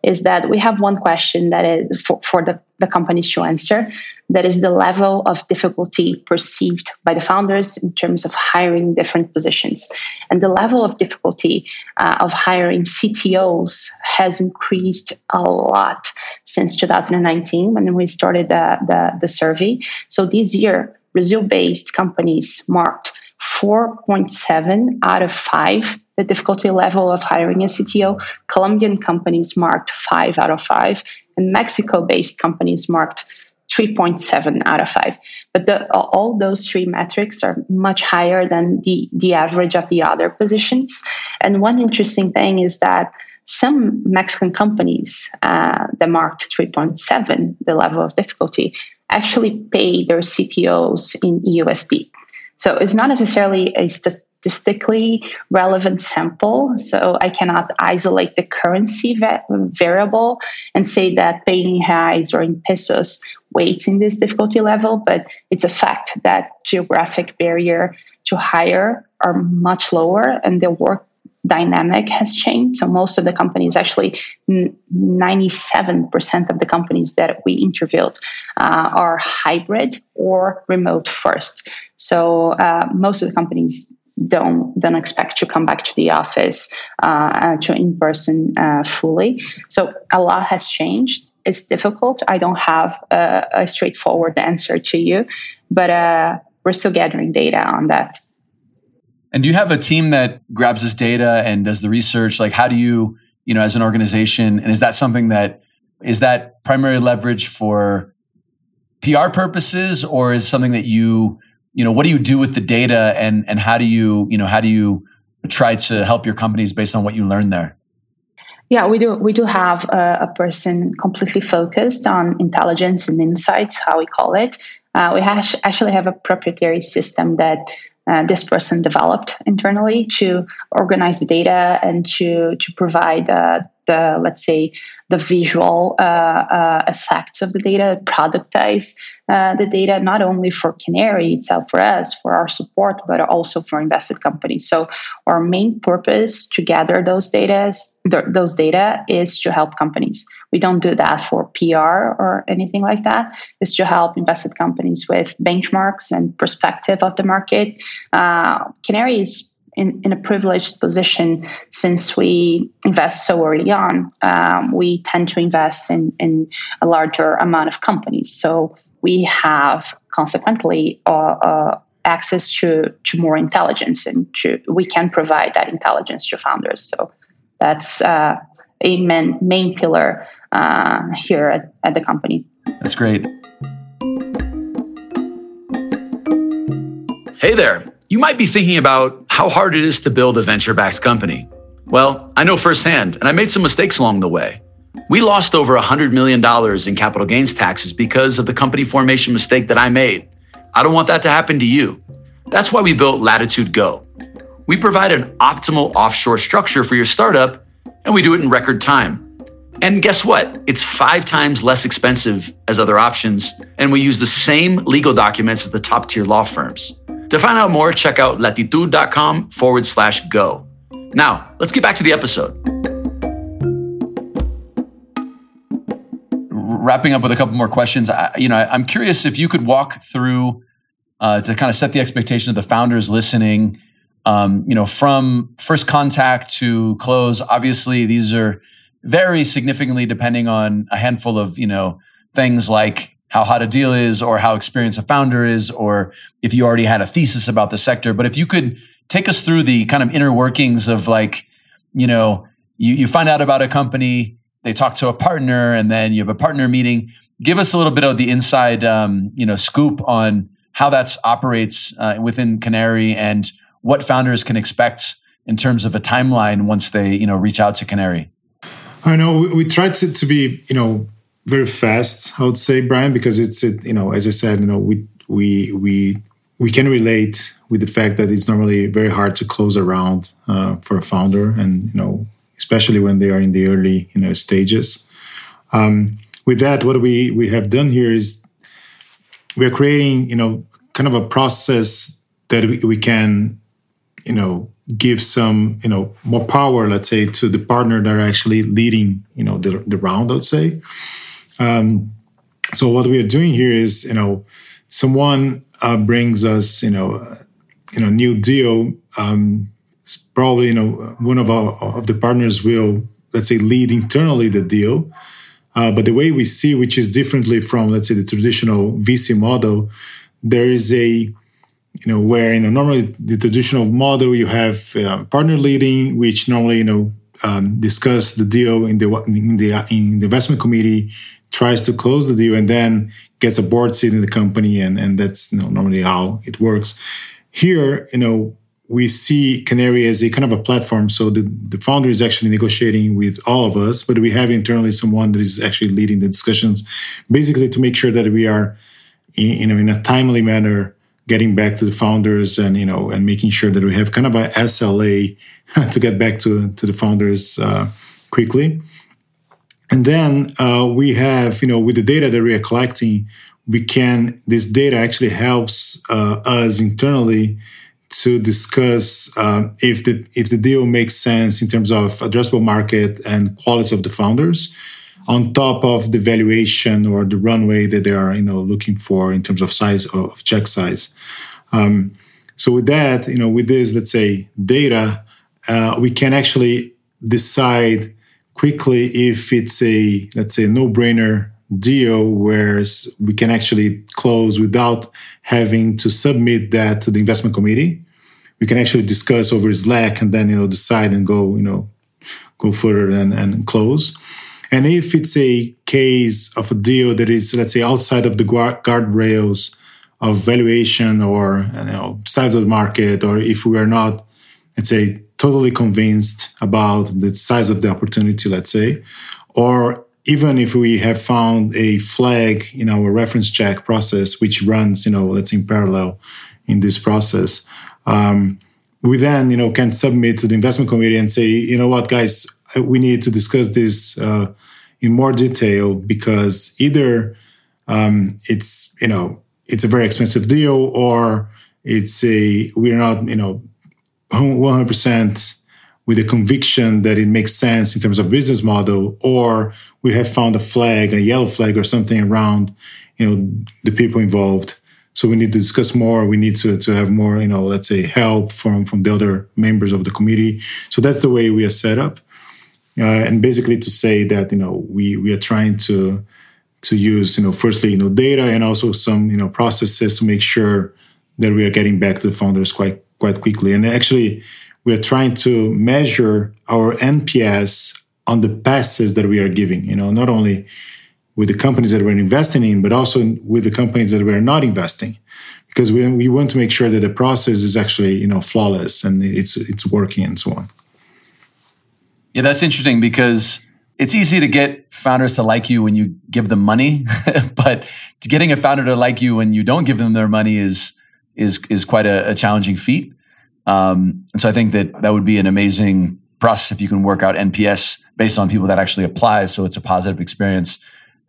is that we have one question that is for, for the, the companies to answer that is the level of difficulty perceived by the founders in terms of hiring different positions. And the level of difficulty uh, of hiring CTOs has increased a lot since 2019 when we started the, the, the survey. So this year, Brazil based companies marked 4.7 out of 5 the difficulty level of hiring a CTO. Colombian companies marked 5 out of 5, and Mexico based companies marked 3.7 out of 5. But the, all those three metrics are much higher than the, the average of the other positions. And one interesting thing is that some Mexican companies uh, that marked 3.7, the level of difficulty, actually pay their CTOs in USD. So it's not necessarily a statistically relevant sample. So I cannot isolate the currency va- variable and say that paying reais or in pesos weights in this difficulty level, but it's a fact that geographic barrier to hire are much lower and the work dynamic has changed. So most of the companies, actually 97% of the companies that we interviewed uh, are hybrid or remote first. So uh, most of the companies don't don't expect to come back to the office uh, to in person uh, fully. So a lot has changed. It's difficult. I don't have a, a straightforward answer to you, but uh, we're still gathering data on that. And do you have a team that grabs this data and does the research? Like, how do you, you know, as an organization, and is that something that is that primary leverage for PR purposes, or is something that you you know, what do you do with the data and, and how do you, you know, how do you try to help your companies based on what you learned there? Yeah, we do. We do have a, a person completely focused on intelligence and insights, how we call it. Uh, we has, actually have a proprietary system that uh, this person developed internally to organize the data and to to provide uh, the let's say the visual uh, uh, effects of the data, productize uh, the data not only for Canary itself, for us, for our support, but also for invested companies. So our main purpose to gather those data, those data is to help companies. We don't do that for PR or anything like that. It's to help invested companies with benchmarks and perspective of the market. Uh, Canary is in, in a privileged position since we invest so early on. Um, we tend to invest in, in a larger amount of companies. So we have consequently uh, uh, access to, to more intelligence and to, we can provide that intelligence to founders. So that's uh, a main, main pillar uh, here at, at the company. That's great. Hey there. You might be thinking about how hard it is to build a venture backed company. Well, I know firsthand, and I made some mistakes along the way. We lost over $100 million in capital gains taxes because of the company formation mistake that I made. I don't want that to happen to you. That's why we built Latitud Go. We provide an optimal offshore structure for your startup, and we do it in record time. And guess what? It's five times less expensive as other options, and we use the same legal documents as the top tier law firms. To find out more, check out latitud.com forward slash go. Now, let's get back to the episode. Wrapping up with a couple more questions, I, you know, I'm curious if you could walk through uh, to kind of set the expectation of the founders listening. Um, you know, from first contact to close. Obviously, these are very significantly depending on a handful of you know things like how hot a deal is or how experienced a founder is or if you already had a thesis about the sector. But if you could take us through the kind of inner workings of like, you know, you, you find out about a company, they talk to a partner, and then you have a partner meeting. Give us a little bit of the inside, um, you know, scoop on how that operates uh, within Canary and what founders can expect in terms of a timeline once they, you know, reach out to Canary. I know we, we try to, to be, you know, very fast, I would say, Brian, because it's it, you know, as I said, you know, we we we we can relate with the fact that it's normally very hard to close a round uh, for a founder, and you know, especially when they are in the early you know stages. Um, with that, what we we have done here is we are creating you know kind of a process that we, we can you know give some you know more power let's say to the partner that are actually leading you know the, the round i'd say um, so what we are doing here is, you know, someone uh, brings us, you know, uh, you know, new deal. Um, probably, you know, one of our of the partners will, let's say, lead internally the deal. Uh, but the way we see, which is differently from, let's say, the traditional VC model, there is a, you know, where you know normally the traditional model you have uh, partner leading, which normally you know um, discuss the deal in the in the in the investment committee tries to close the deal and then gets a board seat in the company and and that's you know, normally how it works. Here you know we see canary as a kind of a platform. So the, the founder is actually negotiating with all of us but we have internally someone that is actually leading the discussions basically to make sure that we are in, you know in a timely manner getting back to the founders and you know and making sure that we have kind of a sla to get back to to the founders uh, quickly and then uh, we have, you know, with the data that we are collecting, we can, this data actually helps uh, us internally to discuss uh, if the if the deal makes sense in terms of addressable market and quality of the founders, on top of the valuation or the runway that they are you know looking for in terms of size of check size. Um, so with that, you know, with this let's say data, uh, we can actually decide quickly if it's a let's say no-brainer deal where we can actually close without having to submit that to the investment committee. We can actually discuss over slack and then you know decide and go you know go further and, and close. And if it's a case of a deal that is let's say outside of the guardrails of valuation or you know size of the market, or if we are not, let's say, totally convinced about the size of the opportunity, let's say, or even if we have found a flag in our reference check process, which runs, you know, let's say in parallel in this process, um, we then, you know, can submit to the investment committee and say, you know what, guys, we need to discuss this uh, in more detail because either um, it's, you know, it's a very expensive deal or it's a we're not, you know, 100% with a conviction that it makes sense in terms of business model, or we have found a flag, a yellow flag or something around, you know, the people involved. So we need to discuss more. We need to, to have more, you know, let's say help from, from the other members of the committee. So that's the way we are set up. Uh, and basically to say that, you know, we, we are trying to, to use, you know, firstly, you know, data and also some, you know, processes to make sure that we are getting back to the founders quite, quite quickly. And actually, we are trying to measure our NPS on the passes that we are giving, you know, not only with the companies that we're investing in, but also with the companies that we're not investing. Because we, we want to make sure that the process is actually, you know, flawless and it's it's working and so on. Yeah, that's interesting because it's easy to get founders to like you when you give them money, but getting a founder to like you when you don't give them their money is is is quite a, a challenging feat. Um, and so I think that that would be an amazing process if you can work out NPS based on people that actually apply. So it's a positive experience.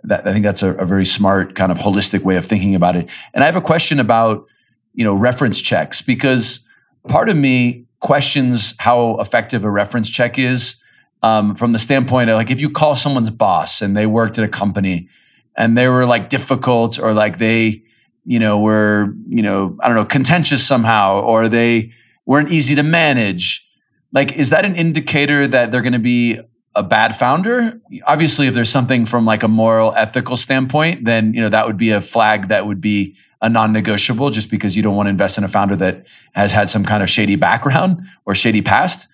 That, I think that's a, a very smart kind of holistic way of thinking about it. And I have a question about, you know, reference checks because part of me questions how effective a reference check is um, from the standpoint of like if you call someone's boss and they worked at a company and they were like difficult or like they, you know, were, you know, I don't know, contentious somehow or they, weren't easy to manage. Like, is that an indicator that they're going to be a bad founder? Obviously, if there's something from like a moral, ethical standpoint, then, you know, that would be a flag that would be a non-negotiable just because you don't want to invest in a founder that has had some kind of shady background or shady past.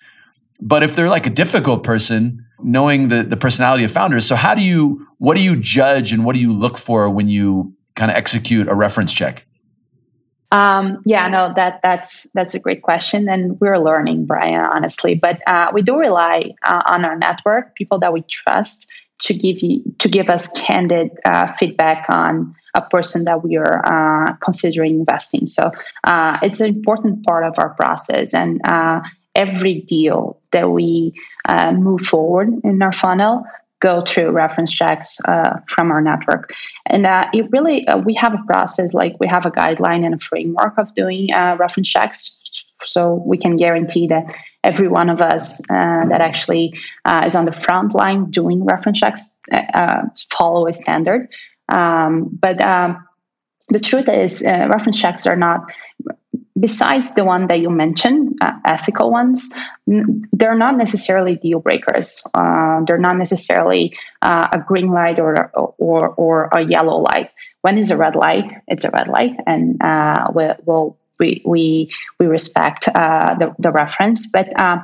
But if they're like a difficult person, knowing the, the personality of founders, so how do you, what do you judge and what do you look for when you kind of execute a reference check? Um, yeah, no, that that's that's a great question, and we're learning, Brian, honestly. But uh, we do rely uh, on our network, people that we trust, to give you to give us candid uh, feedback on a person that we are uh, considering investing. So uh, it's an important part of our process, and uh, every deal that we move forward in our funnel go through reference checks uh, from our network. And uh, it really, uh, we have a process, like we have a guideline and a framework of doing uh, reference checks. So we can guarantee that every one of us uh, that actually uh, is on the front line doing reference checks follow a standard. Um, but um, the truth is, reference checks are not besides the one that you mentioned, uh, ethical ones, n- they're not necessarily deal breakers. Uh, they're not necessarily uh, a green light or, or or a yellow light. When is a red light? It's a red light, and uh, we, we'll, we we we respect uh, the the reference, but. Uh,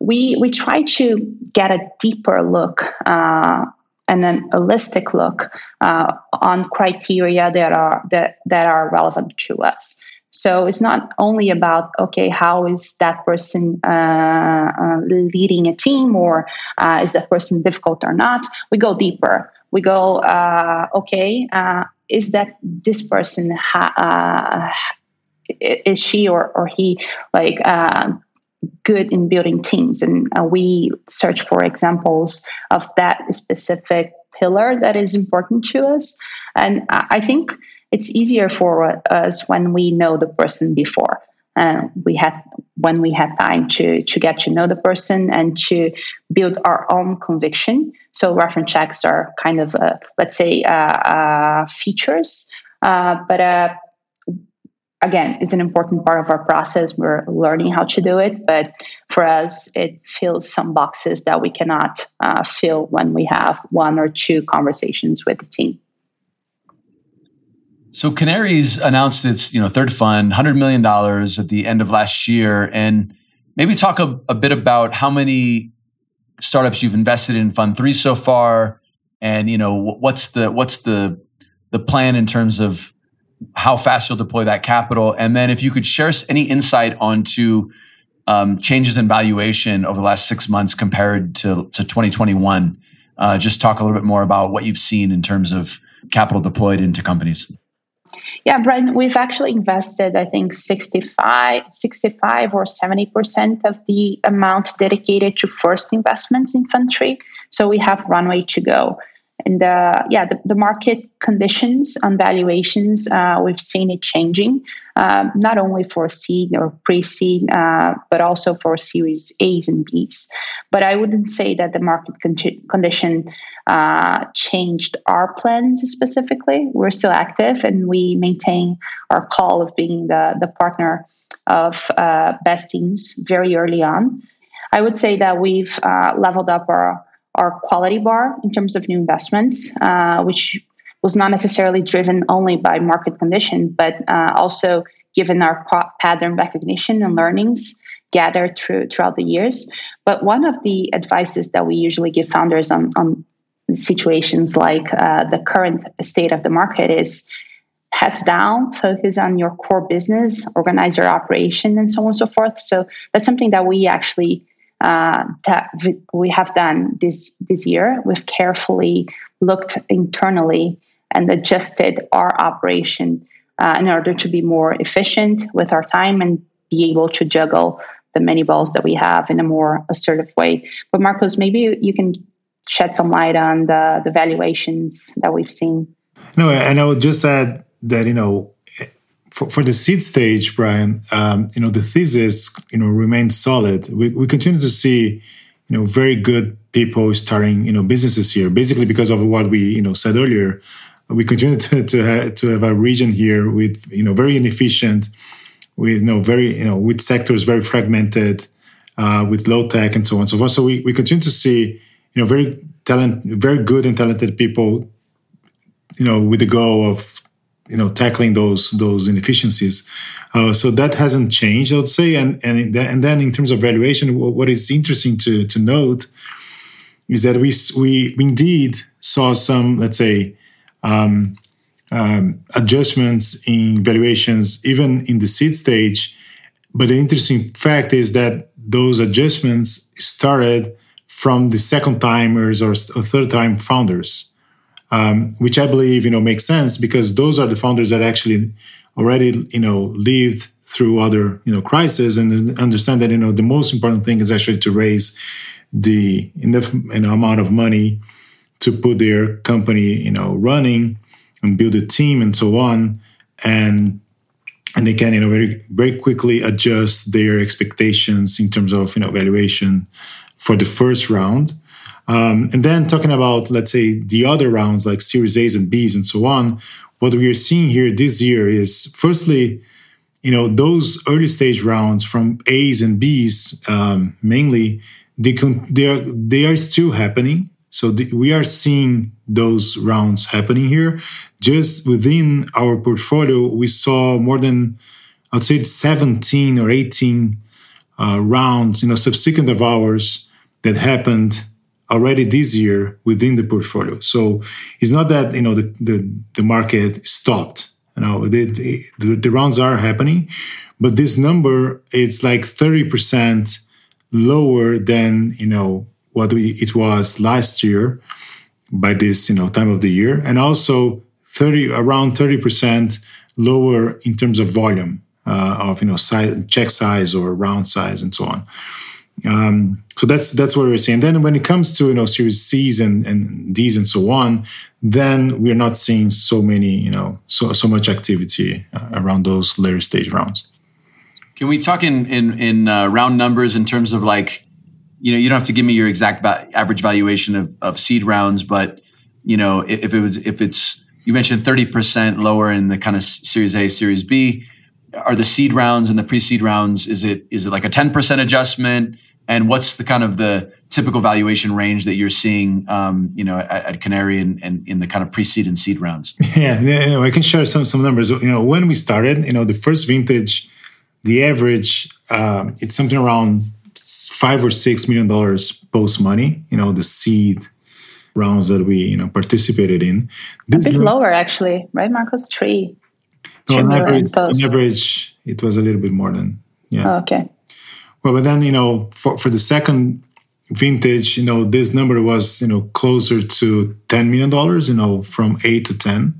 we, we try to get a deeper look and an holistic look on criteria that are that, that are relevant to us. So it's not only about, okay, how is that person uh, uh, leading a team or uh, is that person difficult or not? We go deeper. We go, uh, okay, uh, is that this person, ha- uh, is she or, or he like good in building teams? And we search for examples of that specific pillar that is important to us. And I think it's easier for us when we know the person before. Uh, we had when we had time to to get to know the person and to build our own conviction. So reference checks are kind of uh, let's say uh, uh features, uh, but again, it's an important part of our process. We're learning how to do it, but for us, it fills some boxes that we cannot fill when we have one or two conversations with the team. So Canaries announced its you know third fund, hundred million dollars at the end of last year, and maybe talk a, a, bit about how many startups you've invested in Fund Three so far, and you know what's the what's the the plan in terms of how fast you'll deploy that capital, and then if you could share any insight onto um, changes in valuation over the last six months compared to, to 2021. Uh, just talk a little bit more about what you've seen in terms of capital deployed into companies. Yeah, Brian, we've actually invested, I think, 65, 65 or 70% of the amount dedicated to first investments in Fund 3. So we have runway to go. And uh, yeah, the, the, market conditions on valuations, uh, we've seen it changing, um, not only for seed or pre seed, uh, but also for series A's and B's. But I wouldn't say that the market con- condition uh, changed our plans specifically. We're still active and we maintain our call of being the, the partner of uh, best teams very early on. I would say that we've uh, leveled up our our quality bar in terms of new investments, uh, which was not necessarily driven only by market condition, but uh, also given our pattern recognition and learnings gathered through, throughout the years. But one of the advices that we usually give founders on, on situations like uh, the current state of the market is heads down, focus on your core business, organize your operation, and so on and so forth. So that's something that we actually uh, that we have done this this year. We've carefully looked internally and adjusted our operation uh, in order to be more efficient with our time and be able to juggle the many balls that we have in a more assertive way. But Marcos, maybe you can shed some light on the, the valuations that we've seen. No, and I would just add that you know for, for the seed stage, Brian, um, you know, the thesis, you know, remains solid. We, we continue to see, you know, very good people starting, you know, businesses here, basically because of what we, you know, said earlier. We continue to, to, have, to have a region here with, you know, very inefficient, with, you know, very, you know, with sectors very fragmented, uh, with low tech and so on and so forth. So we, we continue to see, you know, very talent, very good and talented people, you know, with the goal of you know tackling those those inefficiencies. Uh, so that hasn't changed, I would say. And and and then in terms of valuation, what is interesting to to note is that we we indeed saw some, let's say. Um, um, adjustments in valuations, even in the seed stage. But the interesting fact is that those adjustments started from the second timers or third time founders um, which I believe you know makes sense because those are the founders that actually already you know lived through other you know crises and understand that you know the most important thing is actually to raise the enough you know, amount of money to put their company you know running and build a team and so on and and they can you know very very quickly adjust their expectations in terms of you know valuation for the first round um, and then talking about, let's say, the other rounds like Series A's and B's and so on, what we are seeing here this year is firstly, you know, those early stage rounds from A's and B's um, mainly, they, con- they, are, they are still happening. So the, we are seeing those rounds happening here. Just within our portfolio, we saw more than, I'd say, 17 or 18 uh, rounds, you know, subsequent of ours that happened already this year within the portfolio. So it's not that you know the the, the market stopped. You know the, the, the rounds are happening, but this number it's like thirty percent lower than you know what we, it was last year by this you know time of the year, and also thirty around thirty percent lower in terms of volume uh, of you know size, check size or round size and so on. Um, so that's that's what we're seeing. Then when it comes to you know Series C's and, and D's and so on, then we're not seeing so many you know so so much activity uh, around those later stage rounds. Can we talk in in in uh, round numbers in terms of like you know you don't have to give me your exact va- average valuation of of seed rounds, but you know if, if it was if it's you mentioned thirty percent lower in the kind of Series A, Series B. Are the seed rounds and the pre-seed rounds is it is it like a 10% adjustment? And what's the kind of the typical valuation range that you're seeing um, you know at, at canary and, and, in the kind of pre-seed and seed rounds? Yeah you know, i can share some some numbers. You know when we started you know the first vintage the average um, it's something around five or six million dollars post money you know the seed rounds that we you know participated in this a bit lower actually right marcos three So on average, on average, it was a little bit more than yeah. Oh, okay. Well, but then you know, for for the second vintage, you know, this number was you know closer to ten million dollars. You know, from eight to ten,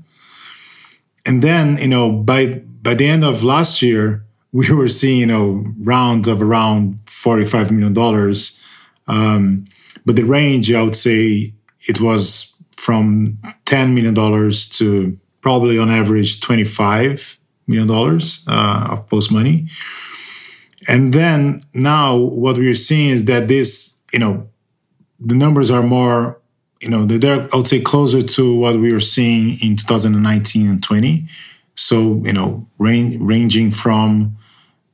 and then you know by by the end of last year, we were seeing you know rounds of around forty five million dollars. Um, but the range, I would say, it was from ten million dollars to probably on average $25 million uh, of post money. And then now what we're seeing is that this, you know, the numbers are more, you know, they're, I would say, closer to what we were seeing in 2019 and 20. So, you know, ranging from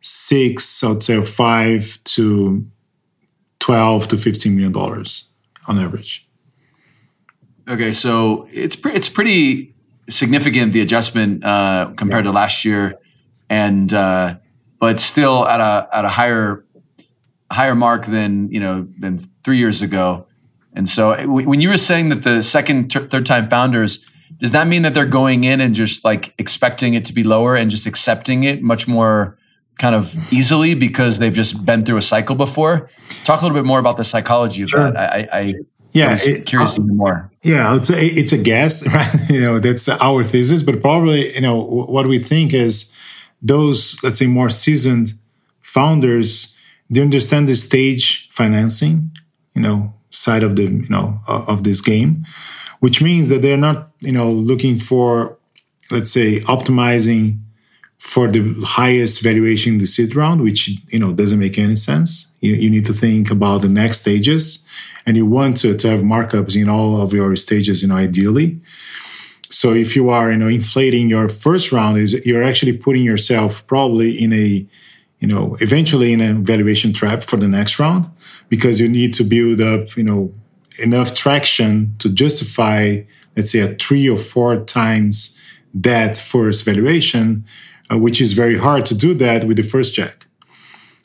six, I would say, five to 12 to 15 million dollars on average. Okay, so it's pre- it's pretty significant the adjustment uh, compared yeah. to last year, and uh, but still at a at a higher higher mark than you know than three years ago. And so when you were saying that the second ter- third time founders, does that mean that they're going in and just like expecting it to be lower and just accepting it much more kind of easily because they've just been through a cycle before? Talk a little bit more about the psychology of sure. that. I, I, yeah, it, curious to hear more. Yeah, it's a, it's a guess, right? you know, that's our thesis, but probably you know what we think is those let's say more seasoned founders they understand the stage financing, you know, side of the you know of this game, which means that they're not you know looking for let's say optimizing for the highest valuation in the seed round, which you know doesn't make any sense. You, you need to think about the next stages and you want to, to have markups in all of your stages, you know, ideally. So if you are, you know, inflating your first round, you're actually putting yourself probably in a, you know, eventually in a valuation trap for the next round because you need to build up, you know, enough traction to justify, let's say, a three or four times that first valuation, uh, which is very hard to do that with the first check.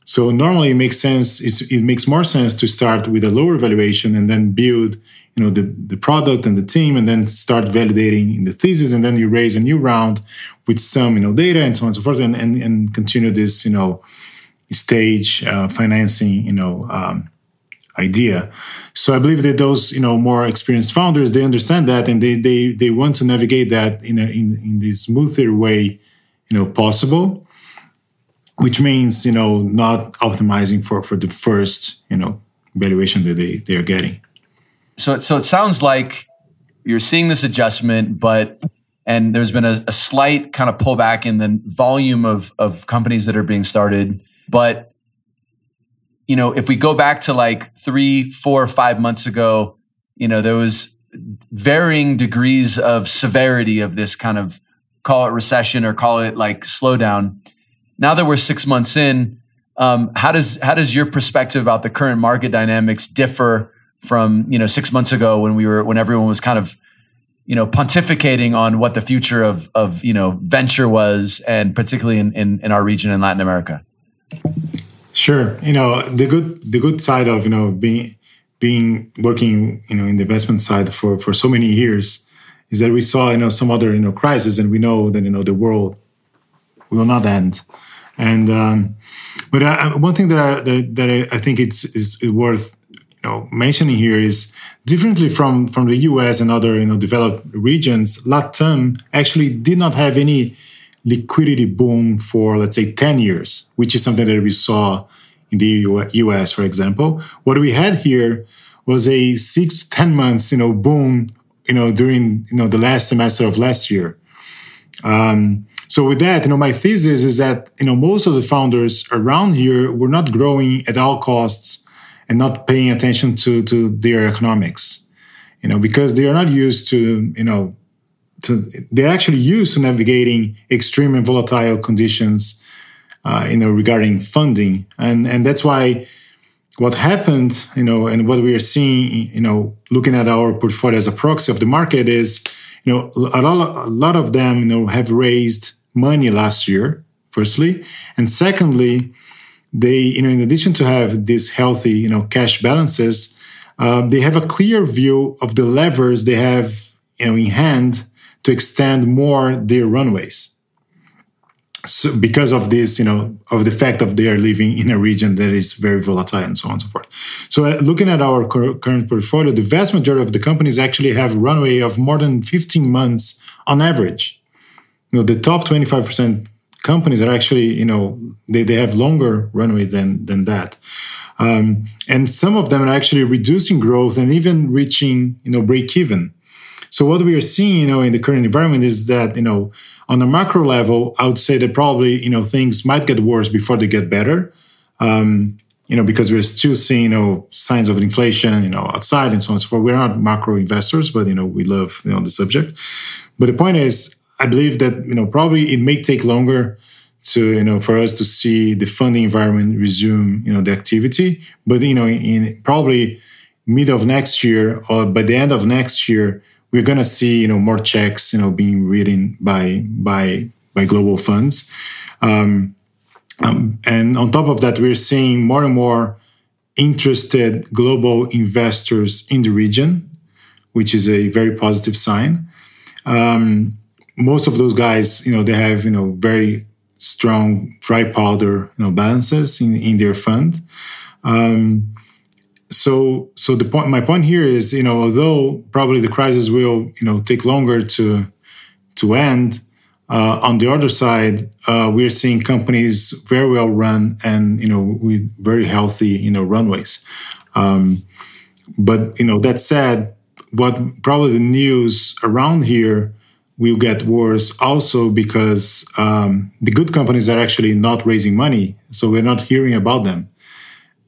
So normally it makes sense. it makes more sense to start with a lower valuation and then build, you know, the, the product and the team, and then start validating in the thesis, and then you raise a new round with some, you know, data and so on and so forth, and and, and continue this, you know, stage uh, financing, you know, um, idea. So I believe that those, you know, more experienced founders they understand that, and they they they want to navigate that in a in in the smoother way, you know, possible which means you know not optimizing for for the first you know valuation that they they are getting. So so it sounds like you're seeing this adjustment, but and there's been a, a slight kind of pullback in the volume of of companies that are being started, but you know if we go back to like three, four, five months ago, you know there was varying degrees of severity of this kind of call it recession or call it like slowdown now that we're six months in, um, how does how does your perspective about the current market dynamics differ from you know six months ago when we were when everyone was kind of you know pontificating on what the future of of you know venture was and particularly in, in, in our region in Latin America? Sure, you know the good the good side of you know being being working you know in the investment side for for so many years is that we saw you know some other you know crisis and we know that you know the world will not end and um, but I, one thing that I, that, that I, I think it's is worth you know mentioning here is differently from from the U.S. and other you know developed regions, Latam actually did not have any liquidity boom for let's say 10 years, which is something that we saw in the US, for example. What we had here was a six 10 months, you know, boom, you know, during, you know, the last semester of last year. Um, so with that, you know, my thesis is that, you know, most of the founders around here were not growing at all costs and not paying attention to, to their economics, you know, because they are not used to, you know, to, they're actually used to navigating extreme and volatile conditions, uh, you know, regarding funding. And, and that's why what happened, you know, and what we are seeing, you know, looking at our portfolio as a proxy of the market is, you know, a lot, a lot of them, you know, have raised money last year, firstly. And secondly, they, you know, in addition to have these healthy, you know, cash balances, uh, they have a clear view of the levers they have, you know, in hand to extend more their runways. So because of this, you know, of the fact of they are living in a region that is very volatile and so on and so forth. So, uh, looking at our current portfolio, the vast majority of the companies actually have runway of more than 15 months on average. You know, the top 25% companies are actually, you know, they, they have longer runway than than that. Um, and some of them are actually reducing growth and even reaching, you know, break even. So what we are seeing, you know, in the current environment is that, you know, on a macro level, I would say that probably, you know, things might get worse before they get better. Um, you know, because we're still seeing, you know, signs of inflation, you know, outside and so on and so forth. We're not macro investors, but, you know, we love, you know, the subject. But the point is, I believe that, you know, probably it may take longer to, you know, for us to see the funding environment resume, you know, the activity. But, you know, in probably mid of next year or by the end of next year, we're going to see you know more checks you know being written by by by global funds. Um, um, and on top of that we're seeing more and more interested global investors in the region which is a very positive sign. Um, most of those guys you know they have you know very strong dry powder you know balances in, in their fund. Um, so so the point my point here is you know although probably the crisis will you know take longer to to end uh, on the other side uh, we're seeing companies very well run and you know with very healthy you know runways. Um, but you know that said what probably the news around here will get worse also because um, the good companies are actually not raising money so we're not hearing about them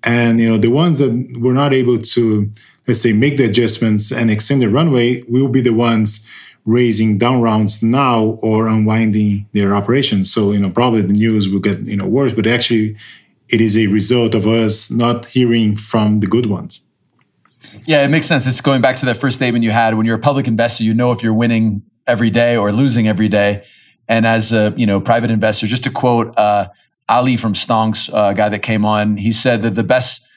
and you know, the ones that were not able to, let's say, make the adjustments and extend the runway will be the ones raising down rounds now or unwinding their operations. So, you know, probably the news will get, you know, worse, but actually it is a result of us not hearing from the good ones. Yeah, it makes sense. It's going back to that first statement you had. When you're a public investor, you know if you're winning every day or losing every day. And as a you know private investor, just to quote uh, Ali from Stonks, uh, guy that came on, he said that the best,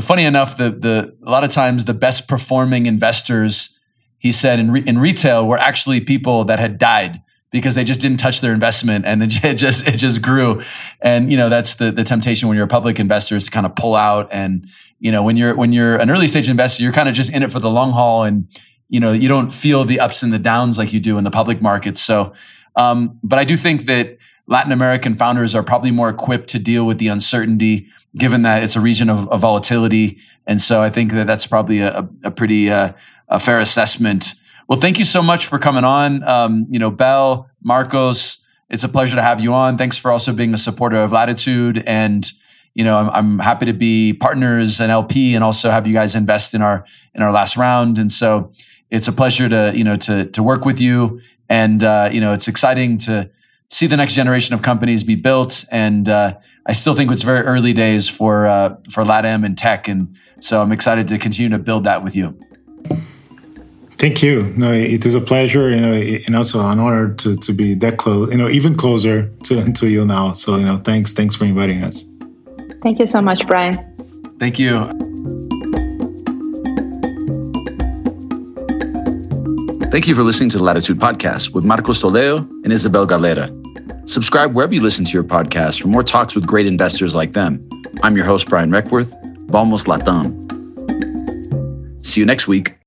funny enough, the the a lot of times the best performing investors, he said in re, in retail were actually people that had died because they just didn't touch their investment and it just it just grew. And you know that's the the temptation when you're a public investor is to kind of pull out and you know when you're when you're an early stage investor, you're kind of just in it for the long haul and you know you don't feel the ups and the downs like you do in the public markets. So, um, but I do think that Latin American founders are probably more equipped to deal with the uncertainty, given that it's a region of, of volatility. And so I think that that's probably a, a pretty uh, a fair assessment. Well, thank you so much for coming on. Um, you know, Bell, Marcos, it's a pleasure to have you on. Thanks for also being a supporter of Latitud. And, you know, I'm, I'm happy to be partners and LP and also have you guys invest in our, in our last round. And so it's a pleasure to, you know, to, to work with you. And, uh, you know, it's exciting to, see the next generation of companies be built. And uh, I still think it's very early days for uh, for LATAM and tech, and so I'm excited to continue to build that with you. Thank you. No, it was a pleasure, you know, and also an honor to, to be that close, you know, even closer to, to you now. So, you know, thanks, thanks for inviting us. Thank you so much, Brian. Thank you. Thank you for listening to the Latitud Podcast with Marcos Toledo and Isabel Galera. Subscribe wherever you listen to your podcast for more talks with great investors like them. I'm your host, Brian Requarth. Vamos Latam. See you next week.